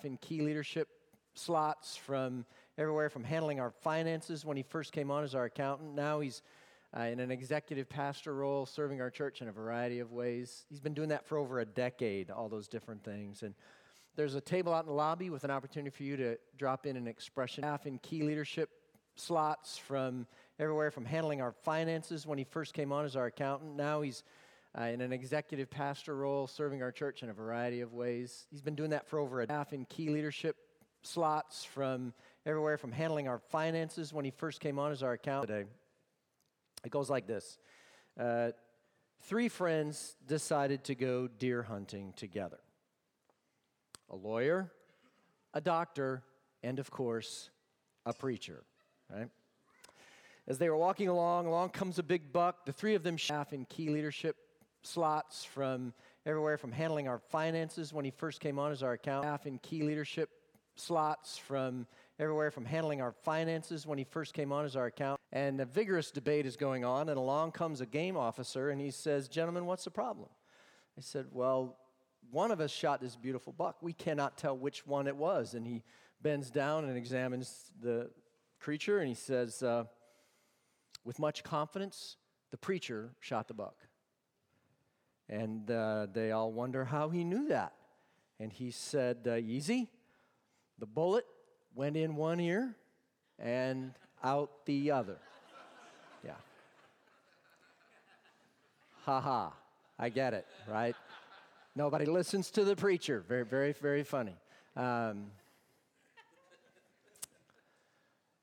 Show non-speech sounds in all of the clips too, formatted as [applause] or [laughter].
staff in key leadership slots from everywhere from handling our finances when he first came on as our accountant. Now he's uh, in an executive pastor role, serving our church in a variety of ways. He's been doing that for over a decade, all those different things. And there's a table out in the lobby with an opportunity for you to drop in an expression staff in key leadership slots from everywhere from handling our finances when he first came on as our accountant. Now he's uh, in an executive pastor role, serving our church in a variety of ways. He's been doing that for over a half in key leadership slots from everywhere from handling our finances when he first came on as our accountant today. It goes like this uh, Three friends decided to go deer hunting together a lawyer, a doctor, and of course, a preacher, right? As they were walking along, along comes a big buck. The three of them staff in key leadership slots from everywhere from handling our finances. When he first came on as our account staff in key leadership slots from everywhere from handling our finances when he first came on as our account. And a vigorous debate is going on and along comes a game officer and he says gentlemen what's the problem? I said well one of us shot this beautiful buck. We cannot tell which one it was. And he bends down and examines the creature and he says uh, with much confidence the preacher shot the buck and uh, they all wonder how he knew that. And he said, uh, Easy. The bullet went in one ear and out the other. [laughs] Yeah. Ha ha. I get it, right? Nobody listens to the preacher. Very, very, very funny. Um,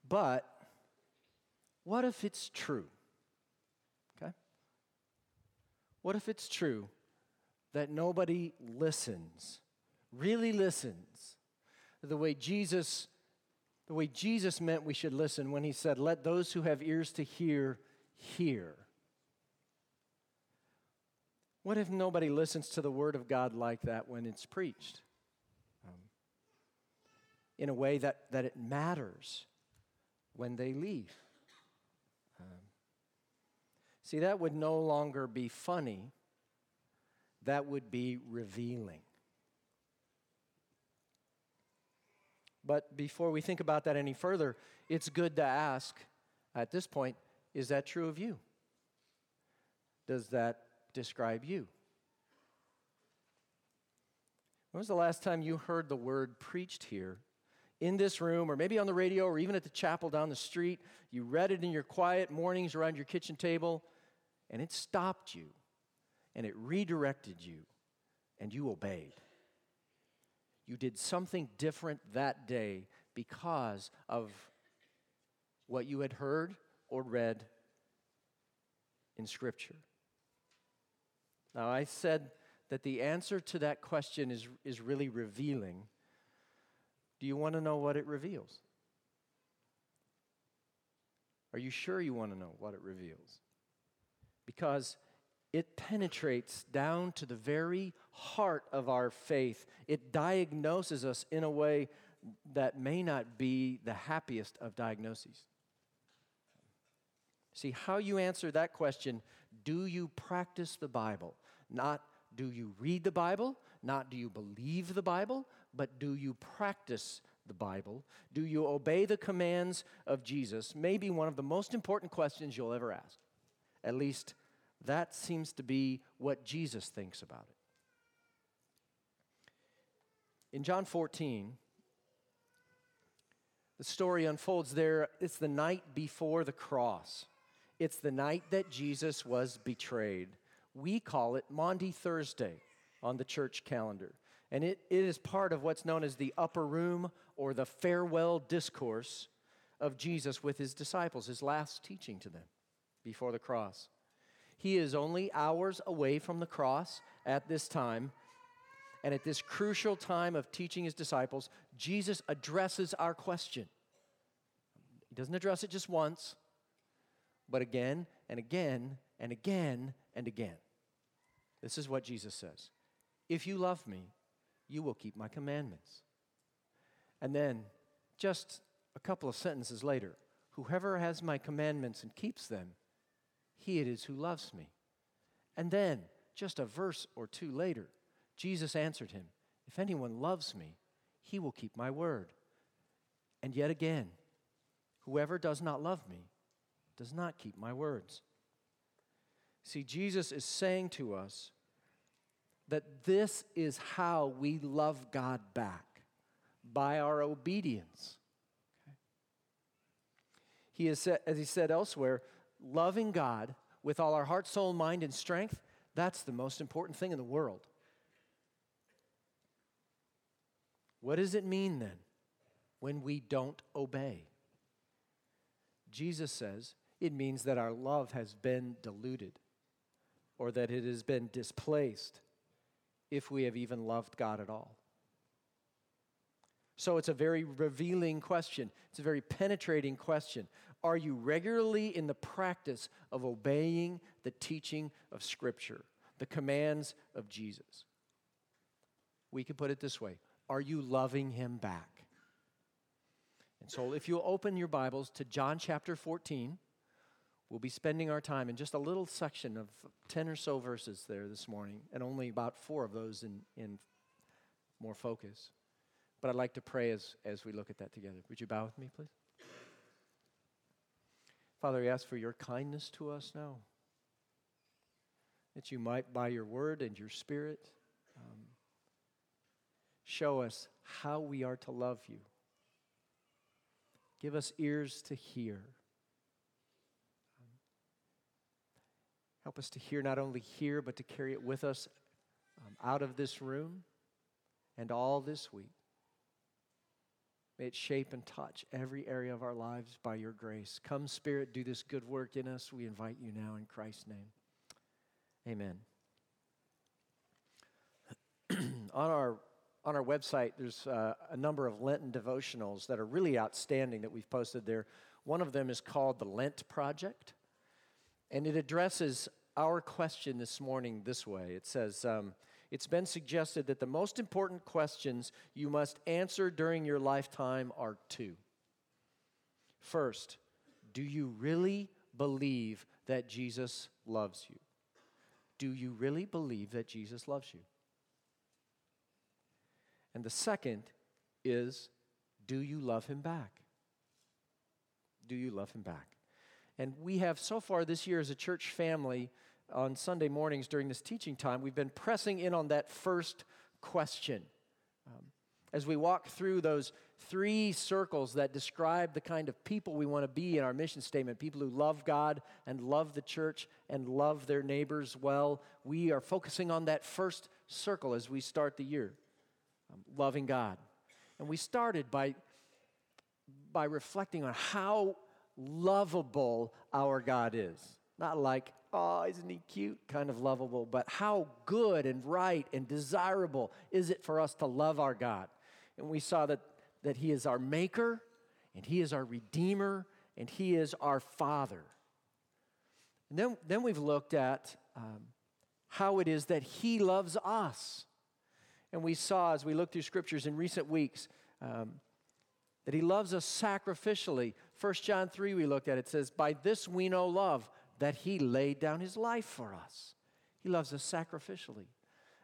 but what if it's true? What if it's true that nobody listens, really listens, the way Jesus the way Jesus meant we should listen when he said, "Let those who have ears to hear hear." What if nobody listens to the word of God like that when it's preached? Um, in a way that, that it matters when they leave. See, that would no longer be funny, that would be revealing. But before we think about that any further, it's good to ask at this point is that true of you? Does that describe you? When was the last time you heard the word preached here in this room, or maybe on the radio, or even at the chapel down the street? You read it in your quiet mornings around your kitchen table and it stopped you and it redirected you and you obeyed. You did something different that day because of what you had heard or read in Scripture. Now, I said that the answer to that question is, is really revealing. Do you want to know what it reveals? Are you sure you want to know what it reveals? Because it penetrates down to the very heart of our faith. It diagnoses us in a way that may not be the happiest of diagnoses. See, how you answer that question do you practice the Bible? Not do you read the Bible, not do you believe the Bible, but do you practice the Bible? Do you obey the commands of Jesus? May be one of the most important questions you'll ever ask. At least that seems to be what Jesus thinks about it. In John 14, the story unfolds there. It's the night before the cross, it's the night that Jesus was betrayed. We call it Maundy Thursday on the church calendar. And it, it is part of what's known as the upper room or the farewell discourse of Jesus with his disciples, his last teaching to them before the cross. He is only hours away from the cross at this time. And at this crucial time of teaching his disciples, Jesus addresses our question. He doesn't address it just once, but again and again and again and again. This is what Jesus says If you love me, you will keep my commandments. And then, just a couple of sentences later, whoever has my commandments and keeps them, he it is who loves me. And then, just a verse or two later, Jesus answered him, If anyone loves me, he will keep my word. And yet again, whoever does not love me does not keep my words. See, Jesus is saying to us that this is how we love God back by our obedience. Okay? He has said, as he said elsewhere, loving God with all our heart, soul, mind, and strength, that's the most important thing in the world. What does it mean then when we don't obey? Jesus says it means that our love has been diluted or that it has been displaced if we have even loved God at all. So it's a very revealing question. It's a very penetrating question. Are you regularly in the practice of obeying the teaching of Scripture, the commands of Jesus? We could put it this way Are you loving Him back? And so if you'll open your Bibles to John chapter 14, we'll be spending our time in just a little section of 10 or so verses there this morning, and only about four of those in, in more focus. But I'd like to pray as, as we look at that together. Would you bow with me, please? Father, we ask for your kindness to us now. That you might, by your word and your spirit, um, show us how we are to love you. Give us ears to hear. Help us to hear, not only hear, but to carry it with us um, out of this room and all this week. May it shape and touch every area of our lives by your grace. Come, Spirit, do this good work in us. We invite you now in Christ's name. Amen. [clears throat] on, our, on our website, there's uh, a number of Lenten devotionals that are really outstanding that we've posted there. One of them is called the Lent Project, and it addresses our question this morning this way. It says, um, it's been suggested that the most important questions you must answer during your lifetime are two. First, do you really believe that Jesus loves you? Do you really believe that Jesus loves you? And the second is, do you love him back? Do you love him back? And we have so far this year as a church family on Sunday mornings during this teaching time, we've been pressing in on that first question. Um, as we walk through those three circles that describe the kind of people we want to be in our mission statement people who love God and love the church and love their neighbors well, we are focusing on that first circle as we start the year um, loving God. And we started by, by reflecting on how lovable our God is. Not like oh, isn't he cute? Kind of lovable. But how good and right and desirable is it for us to love our God? And we saw that, that he is our maker, and he is our redeemer, and he is our father. And then, then we've looked at um, how it is that he loves us. And we saw as we looked through scriptures in recent weeks um, that he loves us sacrificially. 1 John 3, we looked at it says, By this we know love, that he laid down his life for us. He loves us sacrificially.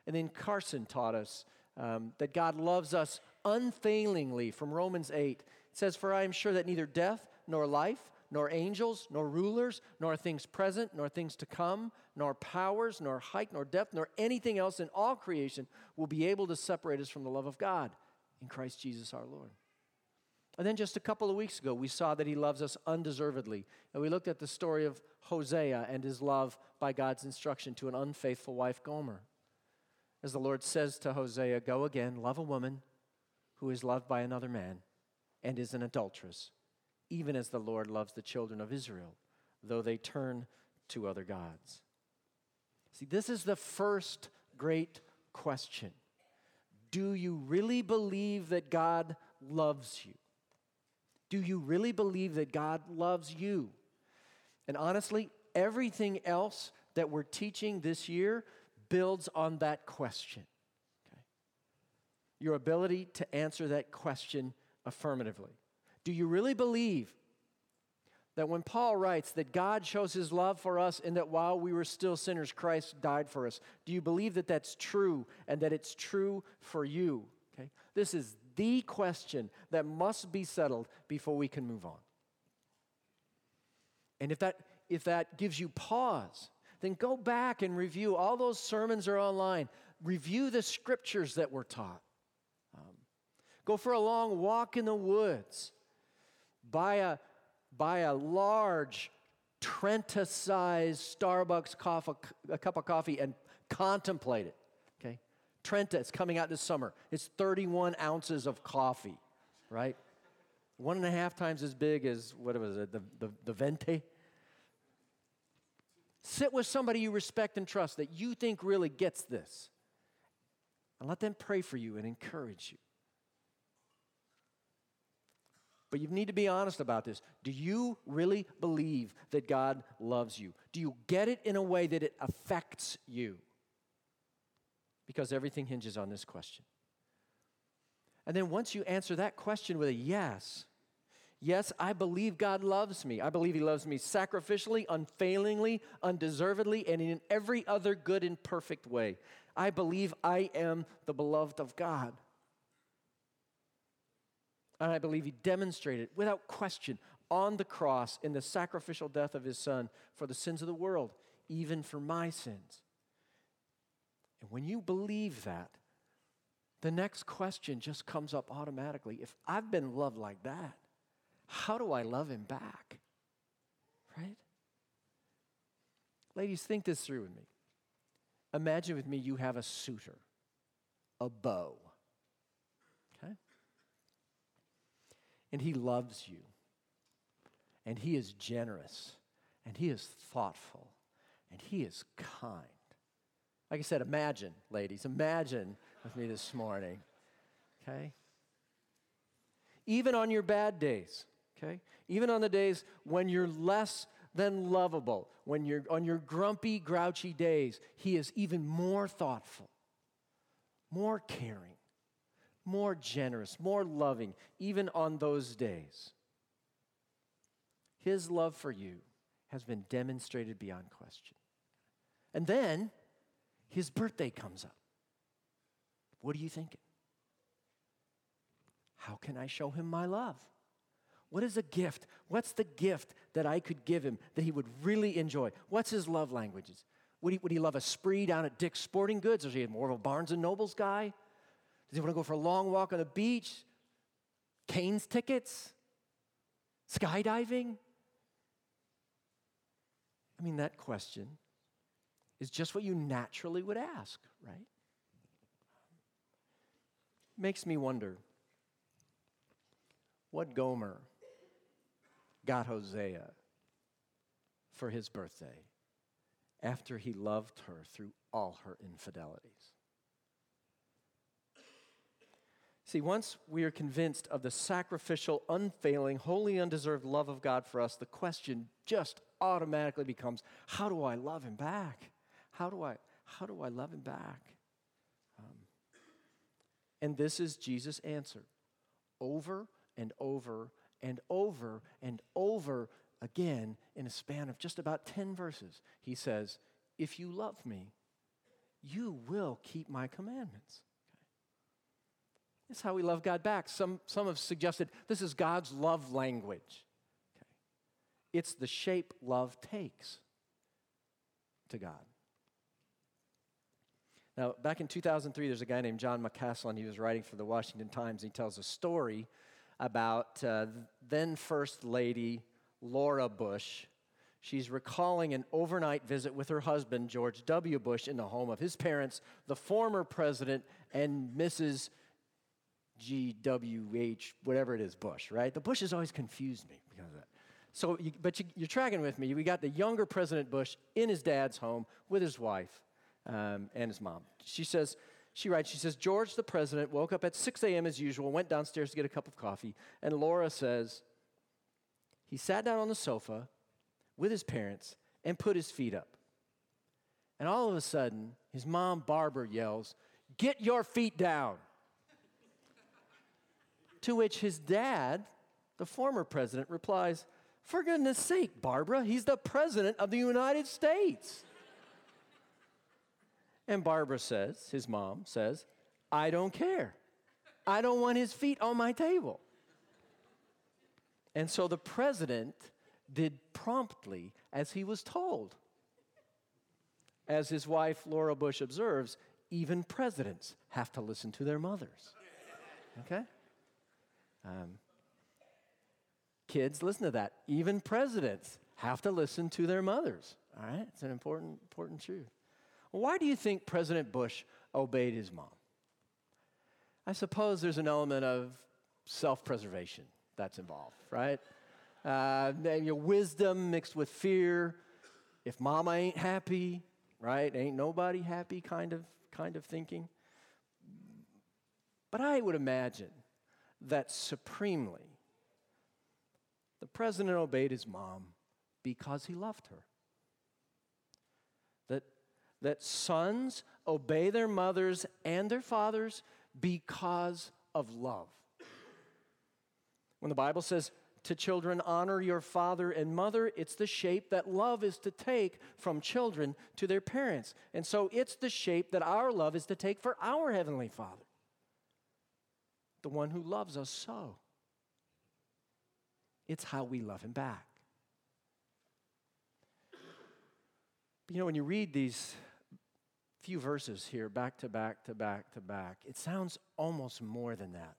And then Carson taught us um, that God loves us unfailingly from Romans 8. It says, For I am sure that neither death nor life, nor angels, nor rulers, nor things present, nor things to come, nor powers, nor height, nor depth, nor anything else in all creation will be able to separate us from the love of God in Christ Jesus our Lord. And then just a couple of weeks ago, we saw that he loves us undeservedly. And we looked at the story of Hosea and his love by God's instruction to an unfaithful wife, Gomer. As the Lord says to Hosea, Go again, love a woman who is loved by another man and is an adulteress, even as the Lord loves the children of Israel, though they turn to other gods. See, this is the first great question. Do you really believe that God loves you? Do you really believe that God loves you? And honestly, everything else that we're teaching this year builds on that question. Okay? Your ability to answer that question affirmatively. Do you really believe that when Paul writes that God shows his love for us and that while we were still sinners, Christ died for us, do you believe that that's true and that it's true for you? Okay? This is the question that must be settled before we can move on. And if that, if that gives you pause, then go back and review. All those sermons are online. Review the scriptures that were taught. Um, go for a long walk in the woods. Buy a, buy a large Trenta sized Starbucks coffee, a cup of coffee and contemplate it. Trenta, it's coming out this summer. It's 31 ounces of coffee, right? One and a half times as big as, what was it, the, the, the Venti? Sit with somebody you respect and trust that you think really gets this. And let them pray for you and encourage you. But you need to be honest about this. Do you really believe that God loves you? Do you get it in a way that it affects you? Because everything hinges on this question. And then once you answer that question with a yes, yes, I believe God loves me. I believe He loves me sacrificially, unfailingly, undeservedly, and in every other good and perfect way. I believe I am the beloved of God. And I believe he demonstrated without question on the cross in the sacrificial death of his son for the sins of the world, even for my sins. And when you believe that, the next question just comes up automatically. If I've been loved like that, how do I love him back? Right? Ladies, think this through with me. Imagine with me you have a suitor, a beau. Okay? And He loves you. And He is generous. And He is thoughtful. And He is kind. Like I said, imagine, ladies, imagine with me this morning. Okay? Even on your bad days, okay? Even on the days when you're less than lovable, when you're on your grumpy, grouchy days, He is even more thoughtful, more caring more generous, more loving, even on those days. His love for you has been demonstrated beyond question. And then his birthday comes up. What are you thinking? How can I show him my love? What is a gift? What's the gift that I could give him that he would really enjoy? What's his love languages? Would he, would he love a spree down at Dick's Sporting Goods? Is he more of a Barnes and Nobles guy? Does he want to go for a long walk on the beach? Canes tickets? Skydiving? I mean, that question is just what you naturally would ask, right? Makes me wonder what Gomer got Hosea for his birthday after he loved her through all her infidelities. See, once we are convinced of the sacrificial, unfailing, wholly undeserved love of God for us, the question just automatically becomes how do I love him back? How do I, how do I love him back? Um, and this is Jesus' answer over and over and over and over again in a span of just about 10 verses. He says, If you love me, you will keep my commandments. That's how we love God back. Some, some have suggested this is God's love language. Okay. It's the shape love takes to God. Now, back in 2003, there's a guy named John McCaslin. He was writing for the Washington Times. He tells a story about uh, then First Lady Laura Bush. She's recalling an overnight visit with her husband, George W. Bush, in the home of his parents, the former president and Mrs. GWH, whatever it is, Bush, right? The Bushes always confused me because of that. So, you, but you, are tracking with me. We got the younger President Bush in his dad's home with his wife um, and his mom. She says, she writes, she says, George, the president, woke up at 6 a.m. as usual, went downstairs to get a cup of coffee, and Laura says, he sat down on the sofa with his parents and put his feet up. And all of a sudden, his mom, Barbara, yells, Get your feet down. To which his dad, the former president, replies, For goodness sake, Barbara, he's the president of the United States. And Barbara says, his mom says, I don't care. I don't want his feet on my table. And so the president did promptly as he was told. As his wife Laura Bush observes, even presidents have to listen to their mothers. Okay? Um, kids, listen to that. Even presidents have to listen to their mothers. All right? It's an important, important truth. Why do you think President Bush obeyed his mom? I suppose there's an element of self preservation that's involved, right? Uh, your wisdom mixed with fear. If mama ain't happy, right? Ain't nobody happy kind of kind of thinking. But I would imagine that supremely the president obeyed his mom because he loved her. That, sons obey their mothers and their fathers because of love. When the Bible says to children, honor your father and mother, it's the shape that love is to take from children to their parents. And so it's the shape that our love is to take for our Heavenly Father, the one who loves us so. It's how we love Him back. You know, when you read these few verses here, back to back to back to back, it sounds almost more than that.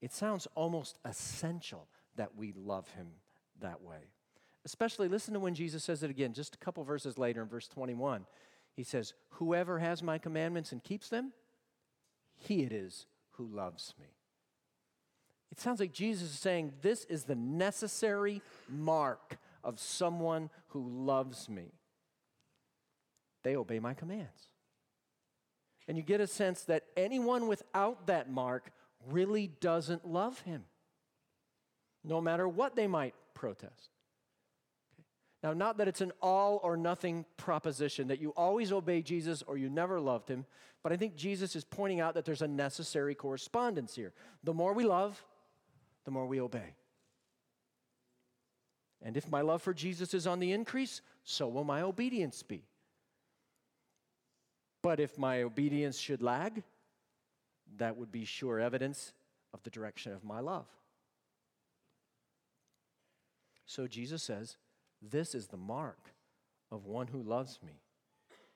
It sounds almost essential that we love him that way. Especially, listen to when Jesus says it again, just a couple verses later in verse 21. He says, Whoever has my commandments and keeps them, he it is who loves me. It sounds like Jesus is saying, This is the necessary mark of someone who loves me. They obey my commands. And you get a sense that anyone without that mark really doesn't love him no matter what they might protest. Okay. Now, not that it's an all or nothing proposition, that you always obey Jesus or you never loved him, but I think Jesus is pointing out that there's a necessary correspondence here. The more we love, the more we obey. And if my love for Jesus is on the increase, so will my obedience be. But if my obedience should lag, that would be sure evidence of the direction of my love. So Jesus says, This is the mark of one who loves me.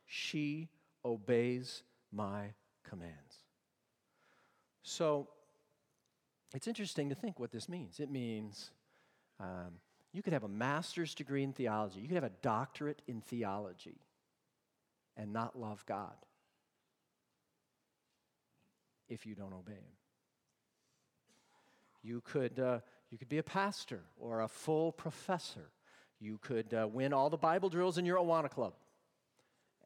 She obeys my commands. So it's interesting to think what this means. It means um, you could have a master's degree in theology, you could have a doctorate in theology, and not love God if you don't obey Him. You could, uh, you could be a pastor or a full professor. You could uh, win all the Bible drills in your Awana club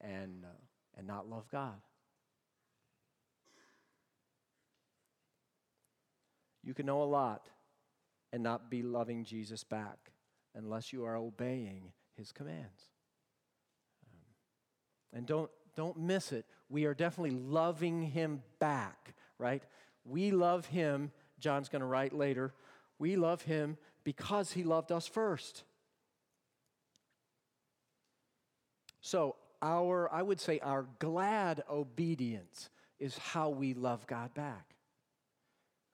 and, uh, and not love God. You can know a lot and not be loving Jesus back unless you are obeying his commands. And don't, don't miss it. We are definitely loving him back, right? We love him, John's going to write later, we love him because he loved us first. So, our, I would say, our glad obedience is how we love God back.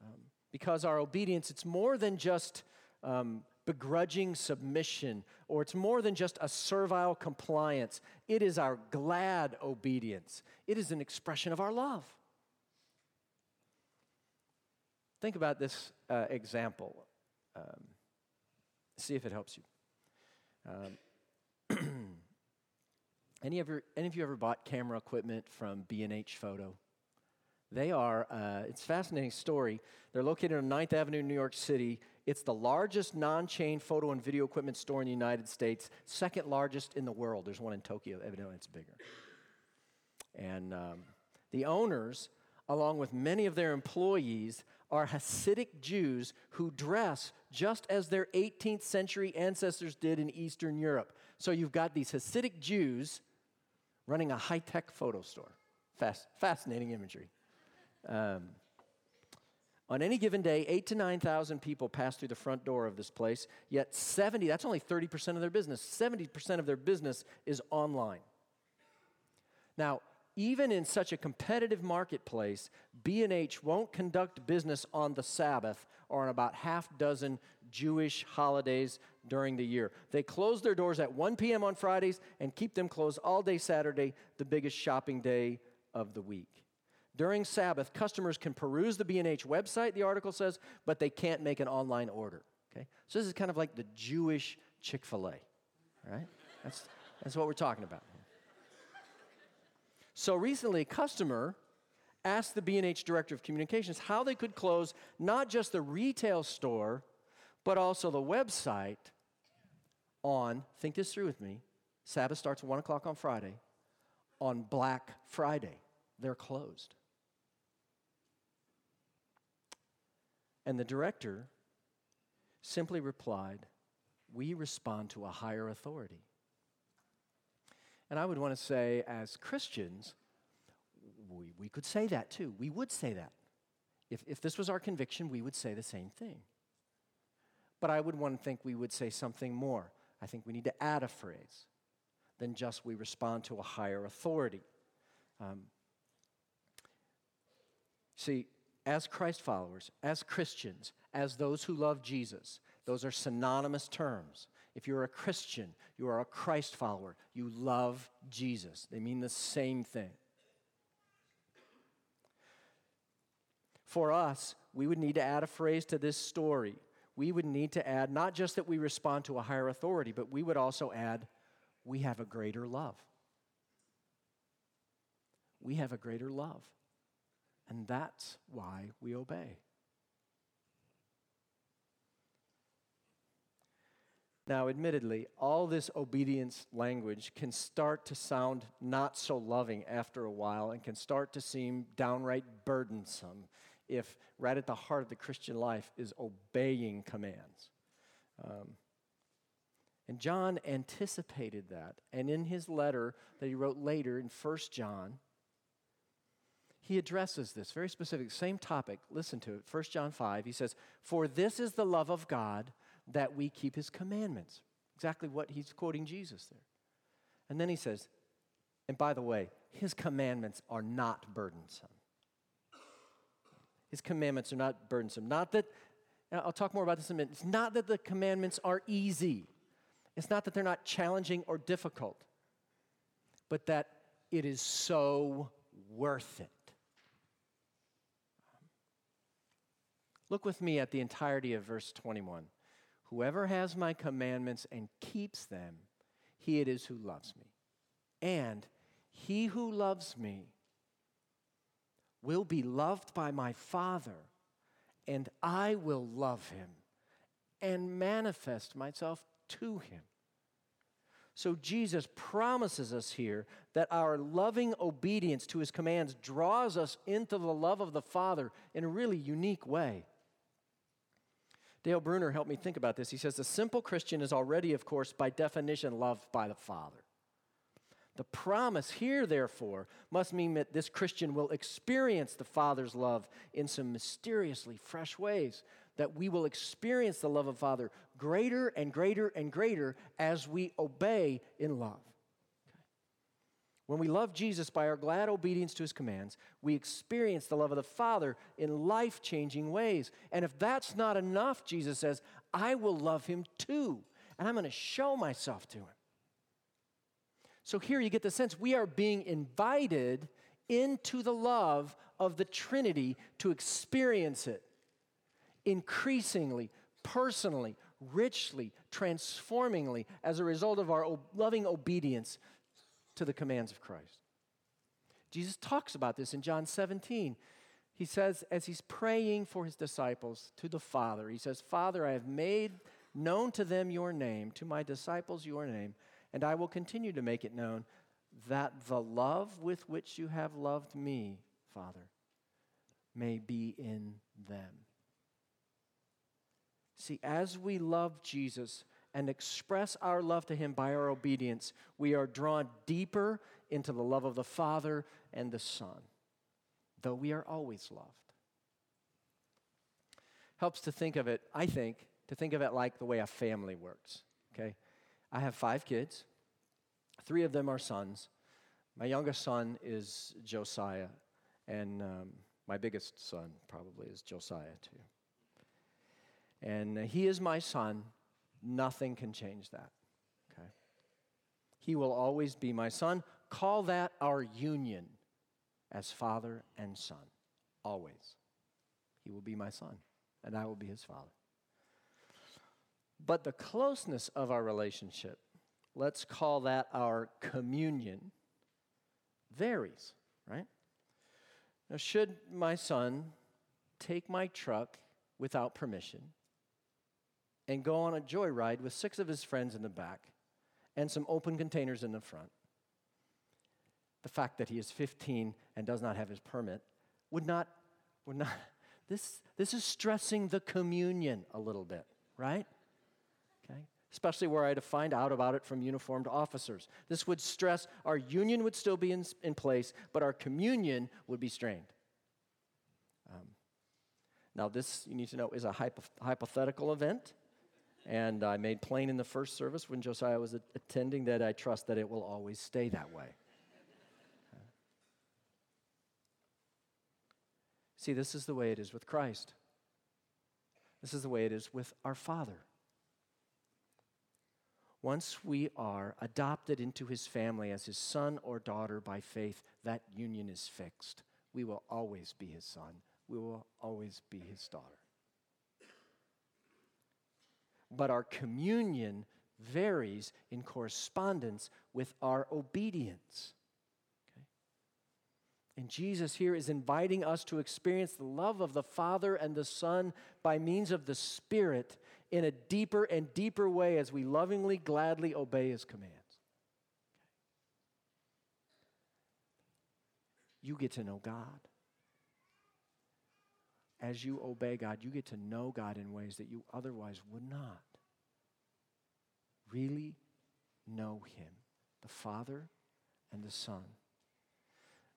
Um, because our obedience, it's more than just um, begrudging submission, or it's more than just a servile compliance. It is our glad obedience, it is an expression of our love. Think about this uh, example. Um, see if it helps you. Um, [clears throat] any, of your, any of you ever bought camera equipment from B&H Photo? They are, uh, it's a fascinating story. They're located on 9th Avenue, New York City. It's the largest non chain photo and video equipment store in the United States, second largest in the world. There's one in Tokyo, evidently, it's bigger. And um, the owners, along with many of their employees, are Hasidic Jews who dress just as their 18th century ancestors did in Eastern Europe. So you've got these Hasidic Jews running a high tech photo store. Fascinating imagery. Um, on any given day, eight to 9,000 people pass through the front door of this place, yet 70, that's only 30% of their business. 70% of their business is online. Now, even in such a competitive marketplace, B&H won't conduct business on the Sabbath or on about half dozen Jewish holidays during the year. They close their doors at 1 p.m. on Fridays and keep them closed all day Saturday, the biggest shopping day of the week. During Sabbath, customers can peruse the B&H website, the article says, but they can't make an online order. Okay? So this is kind of like the Jewish Chick-fil-A, right? That's, that's what we're talking about. So recently, a customer asked the B&H Director of Communications how they could close not just the retail store, but also the website on, think this through with me, Sabbath starts at 1 o'clock on Friday. On Black Friday, they're closed. And the director simply replied, We respond to a higher authority. And I would want to say, as Christians, we, we could say that too. We would say that. If, if this was our conviction, we would say the same thing. But I would want to think we would say something more. I think we need to add a phrase than just we respond to a higher authority. Um, see, as Christ followers, as Christians, as those who love Jesus, those are synonymous terms. If you're a Christian, you are a Christ follower, you love Jesus. They mean the same thing. For us, we would need to add a phrase to this story. We would need to add not just that we respond to a higher authority, but we would also add, we have a greater love. We have a greater love. And that's why we obey. Now, admittedly, all this obedience language can start to sound not so loving after a while and can start to seem downright burdensome if right at the heart of the Christian life is obeying commands. Um, and John anticipated that. And in his letter that he wrote later in 1 John, he addresses this very specific, same topic. Listen to it. 1 John 5, he says, For this is the love of God that we keep his commandments. Exactly what he's quoting Jesus there. And then he says, and by the way, his commandments are not burdensome. His commandments are not burdensome. Not that, I'll talk more about this in a minute. It's not that the commandments are easy, it's not that they're not challenging or difficult, but that it is so worth it. Look with me at the entirety of verse 21. Whoever has my commandments and keeps them, he it is who loves me. And he who loves me will be loved by my Father, and I will love him and manifest myself to him. So Jesus promises us here that our loving obedience to his commands draws us into the love of the Father in a really unique way. Dale Bruner helped me think about this. He says, The simple Christian is already, of course, by definition, loved by the Father. The promise here, therefore, must mean that this Christian will experience the Father's love in some mysteriously fresh ways, that we will experience the love of Father greater and greater and greater as we obey in love. When we love Jesus by our glad obedience to his commands, we experience the love of the Father in life changing ways. And if that's not enough, Jesus says, I will love him too, and I'm going to show myself to him. So here you get the sense we are being invited into the love of the Trinity to experience it increasingly, personally, richly, transformingly as a result of our loving obedience to the commands of Christ. Jesus talks about this in John 17. He says, as he's praying for his disciples to the Father, he says, Father, I have made known to them your name, to my disciples your name, and I will continue to make it known that the love with which you have loved me, Father, may be in them. See, as we love Jesus, and express our love to Him by our obedience, we are drawn deeper into the love of the Father and the Son, though we are always loved. Helps to think of it, I think, to think of it like the way a family works, okay? I have five kids, three of them are sons. My youngest son is Josiah, and um, my biggest son probably is Josiah too. And he is my son. Nothing can change that. Okay? He will always be my son. Call that our union as father and son. Always. He will be my son, and I will be his father. But the closeness of our relationship, let's call that our communion, varies, right? Now, should my son take my truck without permission and go on a joyride with six of his friends in the back and some open containers in the front, the fact that he is 15 and does not have his permit would not, would not, [laughs] this, this is stressing the communion a little bit, right? Okay? Especially were I had to find out about it from uniformed officers. This would stress our union would still be in, in place, but our communion would be strained. Um, now, this, you need to know, is a hypo- hypothetical event. And I made plain in the first service when Josiah was attending that I trust that it will always stay that way. See, this is the way it is with Christ. This is the way it is with our Father. Once we are adopted into his family as his son or daughter by faith, that union is fixed. We will always be his son. We will always be his daughter. But our communion varies in correspondence with our obedience. And Jesus here is inviting us to experience the love of the Father and the Son by means of the Spirit in a deeper and deeper way as we lovingly, gladly obey His commands. You get to know God. As you obey God, you get to know God in ways that you otherwise would not. Really know Him, the Father and the Son.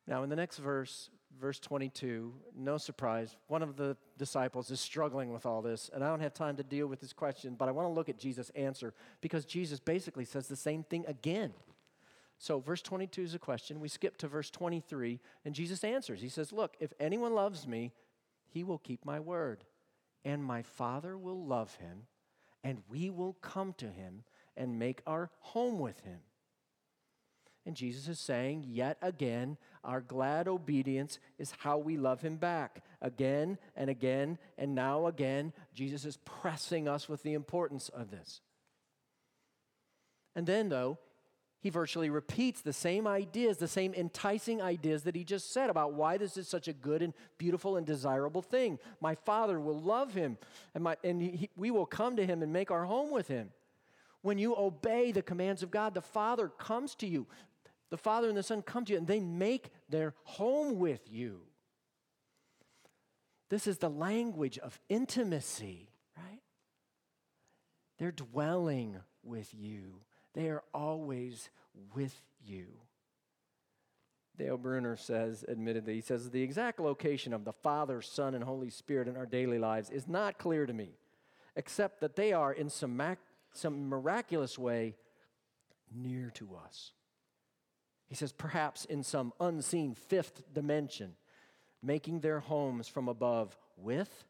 Now, in the next verse, verse 22, no surprise, one of the disciples is struggling with all this, and I don't have time to deal with this question, but I want to look at Jesus' answer because Jesus basically says the same thing again. So, verse 22 is a question. We skip to verse 23, and Jesus answers. He says, Look, if anyone loves me, he will keep my word, and my Father will love him, and we will come to him and make our home with him. And Jesus is saying, yet again, our glad obedience is how we love him back. Again and again, and now again, Jesus is pressing us with the importance of this. And then, though, he virtually repeats the same ideas, the same enticing ideas that he just said about why this is such a good and beautiful and desirable thing. My Father will love him, and, my, and he, we will come to him and make our home with him. When you obey the commands of God, the Father comes to you the Father and the Son come to you and they make their home with you. This is the language of intimacy, right? They're dwelling with you, they are always with you. Dale Bruner says, admittedly, he says, the exact location of the Father, Son, and Holy Spirit in our daily lives is not clear to me, except that they are in some, mac- some miraculous way near to us. He says, perhaps in some unseen fifth dimension, making their homes from above with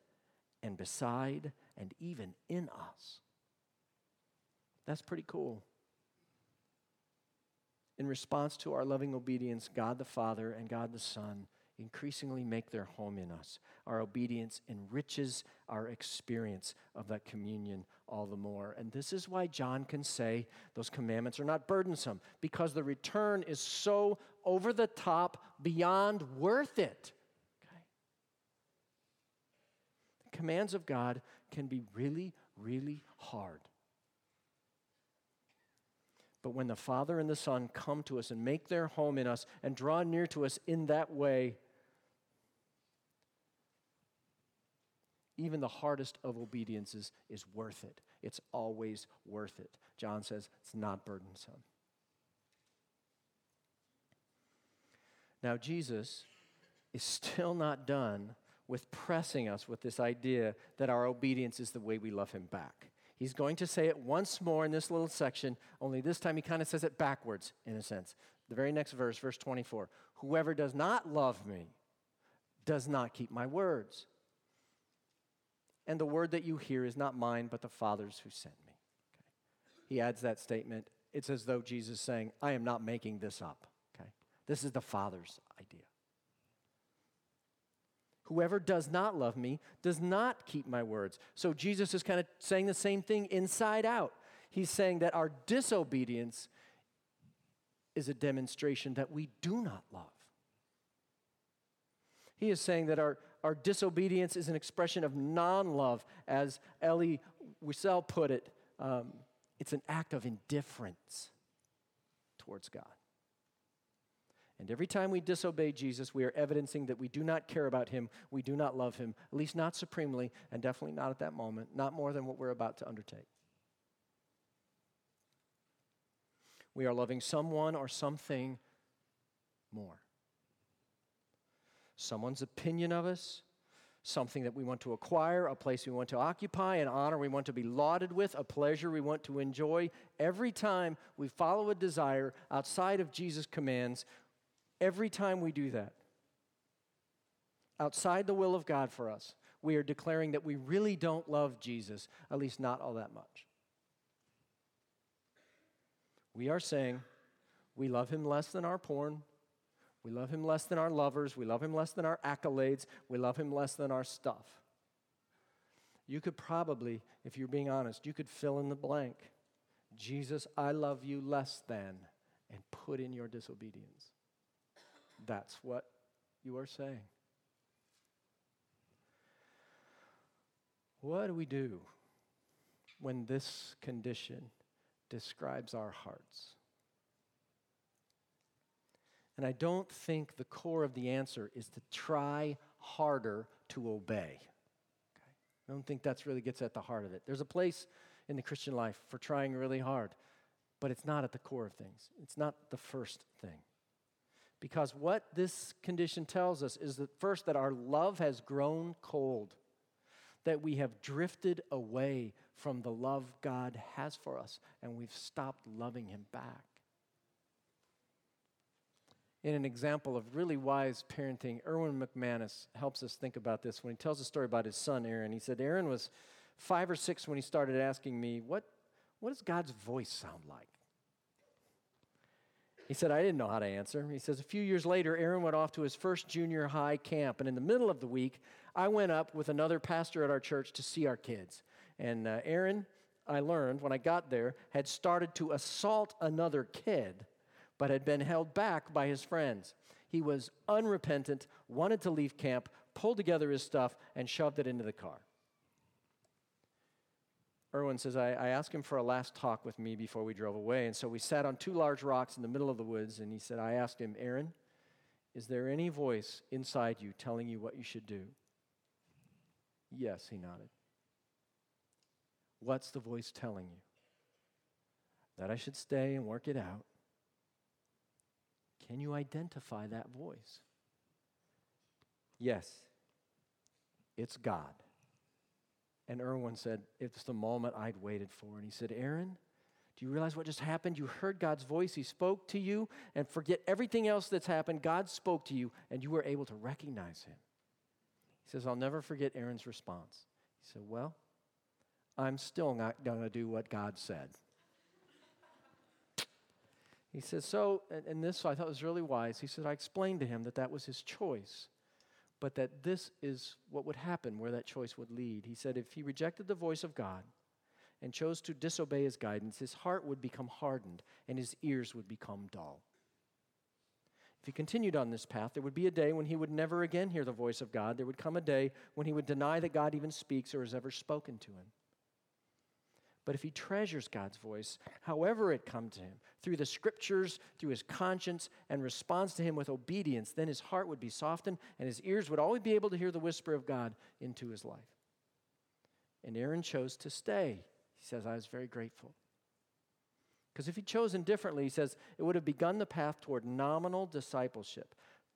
and beside and even in us. That's pretty cool. In response to our loving obedience, God the Father and God the Son increasingly make their home in us. Our obedience enriches our experience of that communion all the more. And this is why John can say those commandments are not burdensome, because the return is so over the top, beyond worth it. Okay? The commands of God can be really, really hard. But when the Father and the Son come to us and make their home in us and draw near to us in that way, even the hardest of obediences is worth it. It's always worth it. John says it's not burdensome. Now, Jesus is still not done with pressing us with this idea that our obedience is the way we love him back. He's going to say it once more in this little section, only this time he kind of says it backwards, in a sense. The very next verse, verse 24 Whoever does not love me does not keep my words. And the word that you hear is not mine, but the Father's who sent me. Okay. He adds that statement. It's as though Jesus is saying, I am not making this up. Okay. This is the Father's. Whoever does not love me does not keep my words. So Jesus is kind of saying the same thing inside out. He's saying that our disobedience is a demonstration that we do not love. He is saying that our, our disobedience is an expression of non love, as Elie Wiesel put it. Um, it's an act of indifference towards God. And every time we disobey Jesus, we are evidencing that we do not care about him, we do not love him, at least not supremely, and definitely not at that moment, not more than what we're about to undertake. We are loving someone or something more. Someone's opinion of us, something that we want to acquire, a place we want to occupy, an honor we want to be lauded with, a pleasure we want to enjoy. Every time we follow a desire outside of Jesus' commands, every time we do that, outside the will of God for us, we are declaring that we really don't love Jesus, at least not all that much. We are saying we love him less than our porn. We love him less than our lovers. We love him less than our accolades. We love him less than our stuff. You could probably, if you're being honest, you could fill in the blank. Jesus, I love you less than, and put in your disobedience. That's what you are saying. What do we do when this condition describes our hearts. And I don't think the core of the answer is to try harder to obey. Okay? I don't think that really gets at the heart of it. There's a place in the Christian life for trying really hard, but it's not at the core of things. It's not the first thing. Because what this condition tells us is that first, that our love has grown cold, that we have drifted away from the love God has for us, and we've stopped loving Him back. In an example of really wise parenting, Erwin McManus helps us think about this when he tells a story about his son, Aaron. He said, Aaron was five or six when he started asking me, What, what does God's voice sound like? He said, I didn't know how to answer. He says, A few years later, Aaron went off to his first junior high camp, and in the middle of the week, I went up with another pastor at our church to see our kids. And uh, Aaron, I learned when I got there, had started to assault another kid, but had been held back by his friends. He was unrepentant, wanted to leave camp, pulled together his stuff, and shoved it into the car. Erwin says, I, I, asked him for a last talk with me before we drove away. And so we sat on two large rocks in the middle of the woods. And he said, I asked him, Aaron, is there any voice inside you telling you what you should do? Yes, he nodded. What's the voice telling you? That I should stay and work it out. Can you identify that voice? Yes, it's God. And Erwin said, It's the moment I'd waited for. And he said, Aaron, do you realize what just happened? You heard God's voice, He spoke to you, and forget everything else that's happened. God spoke to you, and you were able to recognize Him. He says, I'll never forget Aaron's response. He said, Well, I'm still not going to do what God said. He says, So, and this I thought was really wise. He said, I explained to him that that was his choice, but that this is what would happen, where that choice would lead. He said, if he rejected the voice of God and chose to disobey his guidance, his heart would become hardened and his ears would become dull. If he continued on this path, there would be a day when he would never again hear the voice of God. There would come a day when he would deny that God even speaks or has ever spoken to him. But if he treasures God's voice, however it come to him, through the scriptures, through his conscience, and responds to him with obedience, then his heart would be softened and his ears would always be able to hear the whisper of God into his life. And Aaron chose to stay. He says, I was very grateful. Because if he'd chosen differently, he says, it would have begun the path toward nominal discipleship.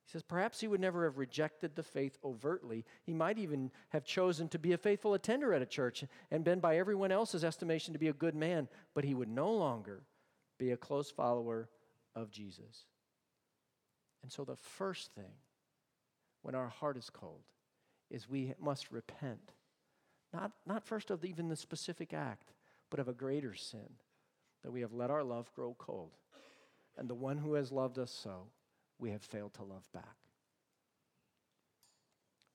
He says, perhaps he would never have rejected the faith overtly. He might even have chosen to be a faithful attender at a church and been, by everyone else's estimation, to be a good man, but he would no longer be a close follower of Jesus. And so, the first thing when our heart is cold is we must repent. Not, not first of even the specific act, but of a greater sin that we have let our love grow cold. And the one who has loved us so, we have failed to love back.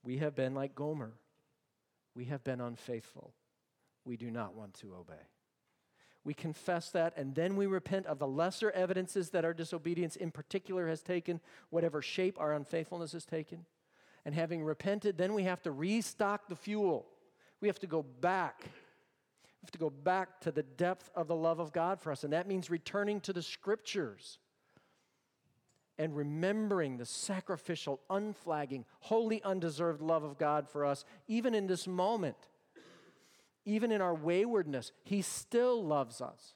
We have been like Gomer. We have been unfaithful. We do not want to obey. We confess that, and then we repent of the lesser evidences that our disobedience in particular has taken, whatever shape our unfaithfulness has taken. And having repented, then we have to restock the fuel. We have to go back. We have to go back to the depth of the love of God for us. And that means returning to the scriptures and remembering the sacrificial, unflagging, wholly undeserved love of God for us, even in this moment. Even in our waywardness, He still loves us.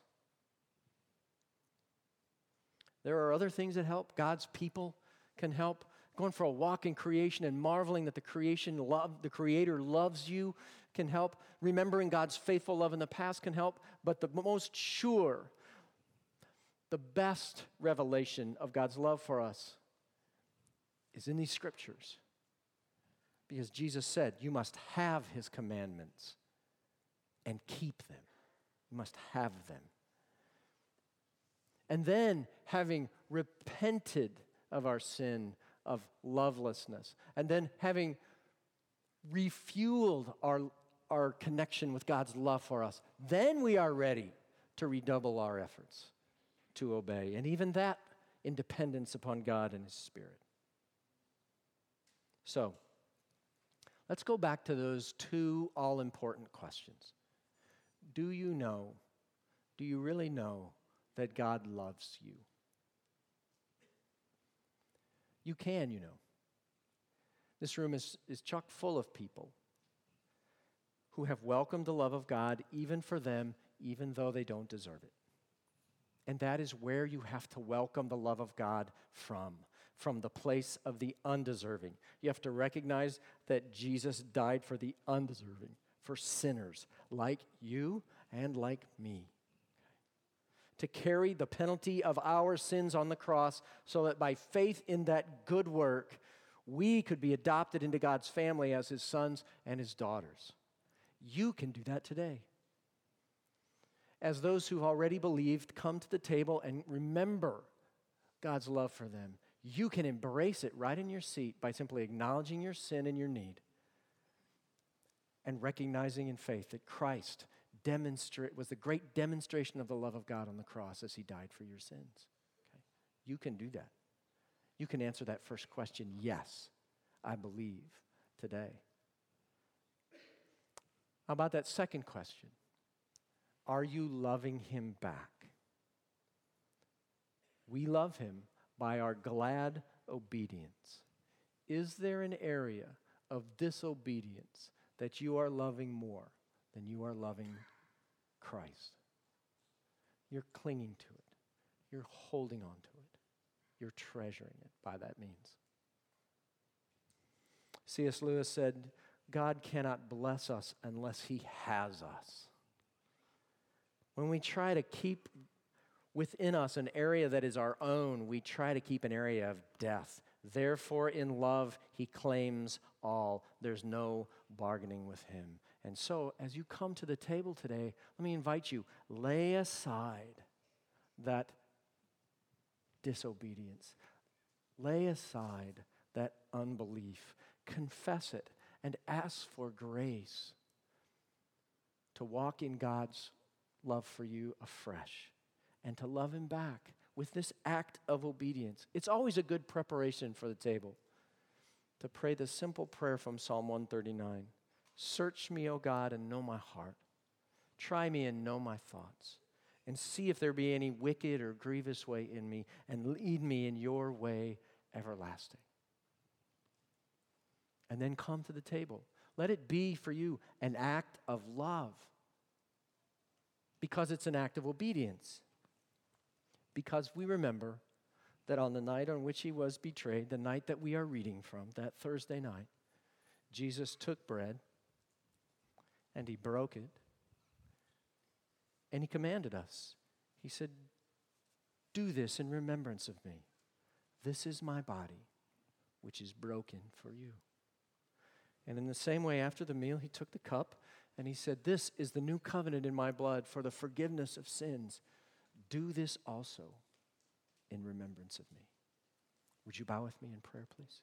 There are other things that help. God's people can help. Going for a walk in creation and marveling that the creation love, the Creator loves you can help. Remembering God's faithful love in the past can help. But the most sure, the best revelation of God's love for us is in these scriptures. Because Jesus said, You must have His commandments and keep them. You must have them. And then, having repented of our sin of lovelessness, and then having refueled our, our connection with God's love for us, then we are ready to redouble our efforts to obey. And even that in dependence upon God and His Spirit. So, let's go back to those two all important questions. Do you know, do you really know that God loves you? You can, you know. This room is, is chock full of people who have welcomed the love of God even for them, even though they don't deserve it. And that is where you have to welcome the love of God from, from the place of the undeserving. You have to recognize that Jesus died for the undeserving, for sinners like you and like me. To carry the penalty of our sins on the cross so that by faith in that good work, we could be adopted into God's family as his sons and his daughters. You can do that today as those who've already believed come to the table and remember God's love for them, you can embrace it right in your seat by simply acknowledging your sin and your need and recognizing in faith that Christ demonstrate, was the great demonstration of the love of God on the cross as he died for your sins. Okay? You can do that. You can answer that first question yes, I believe today. How about that second question? Are you loving him back? We love him by our glad obedience. Is there an area of disobedience that you are loving more than you are loving Christ? You're clinging to it, you're holding on to it, you're treasuring it by that means. C.S. Lewis said, God cannot bless us unless he has us. When we try to keep within us an area that is our own, we try to keep an area of death. Therefore, in love, he claims all. There's no bargaining with him. And so, as you come to the table today, let me invite you lay aside that disobedience, lay aside that unbelief, confess it, and ask for grace to walk in God's love for you afresh and to love Him back with this act of obedience. It's always a good preparation for the table to pray the simple prayer from Psalm 139 Search me, O God, and know my heart. Try me and know my thoughts. And see if there be any wicked or grievous way in me, and lead me in your way everlasting. And then come to the table. Let it be for you an act of love because it's an act of obedience. Because we remember that on the night on which he was betrayed, the night that we are reading from, that Thursday night, Jesus took bread and he broke it and he commanded us. He said, Do this in remembrance of me. This is my body, which is broken for you. And in the same way, after the meal, he took the cup and he said, This is the new covenant in my blood for the forgiveness of sins. Do this also in remembrance of me. Would you bow with me in prayer, please?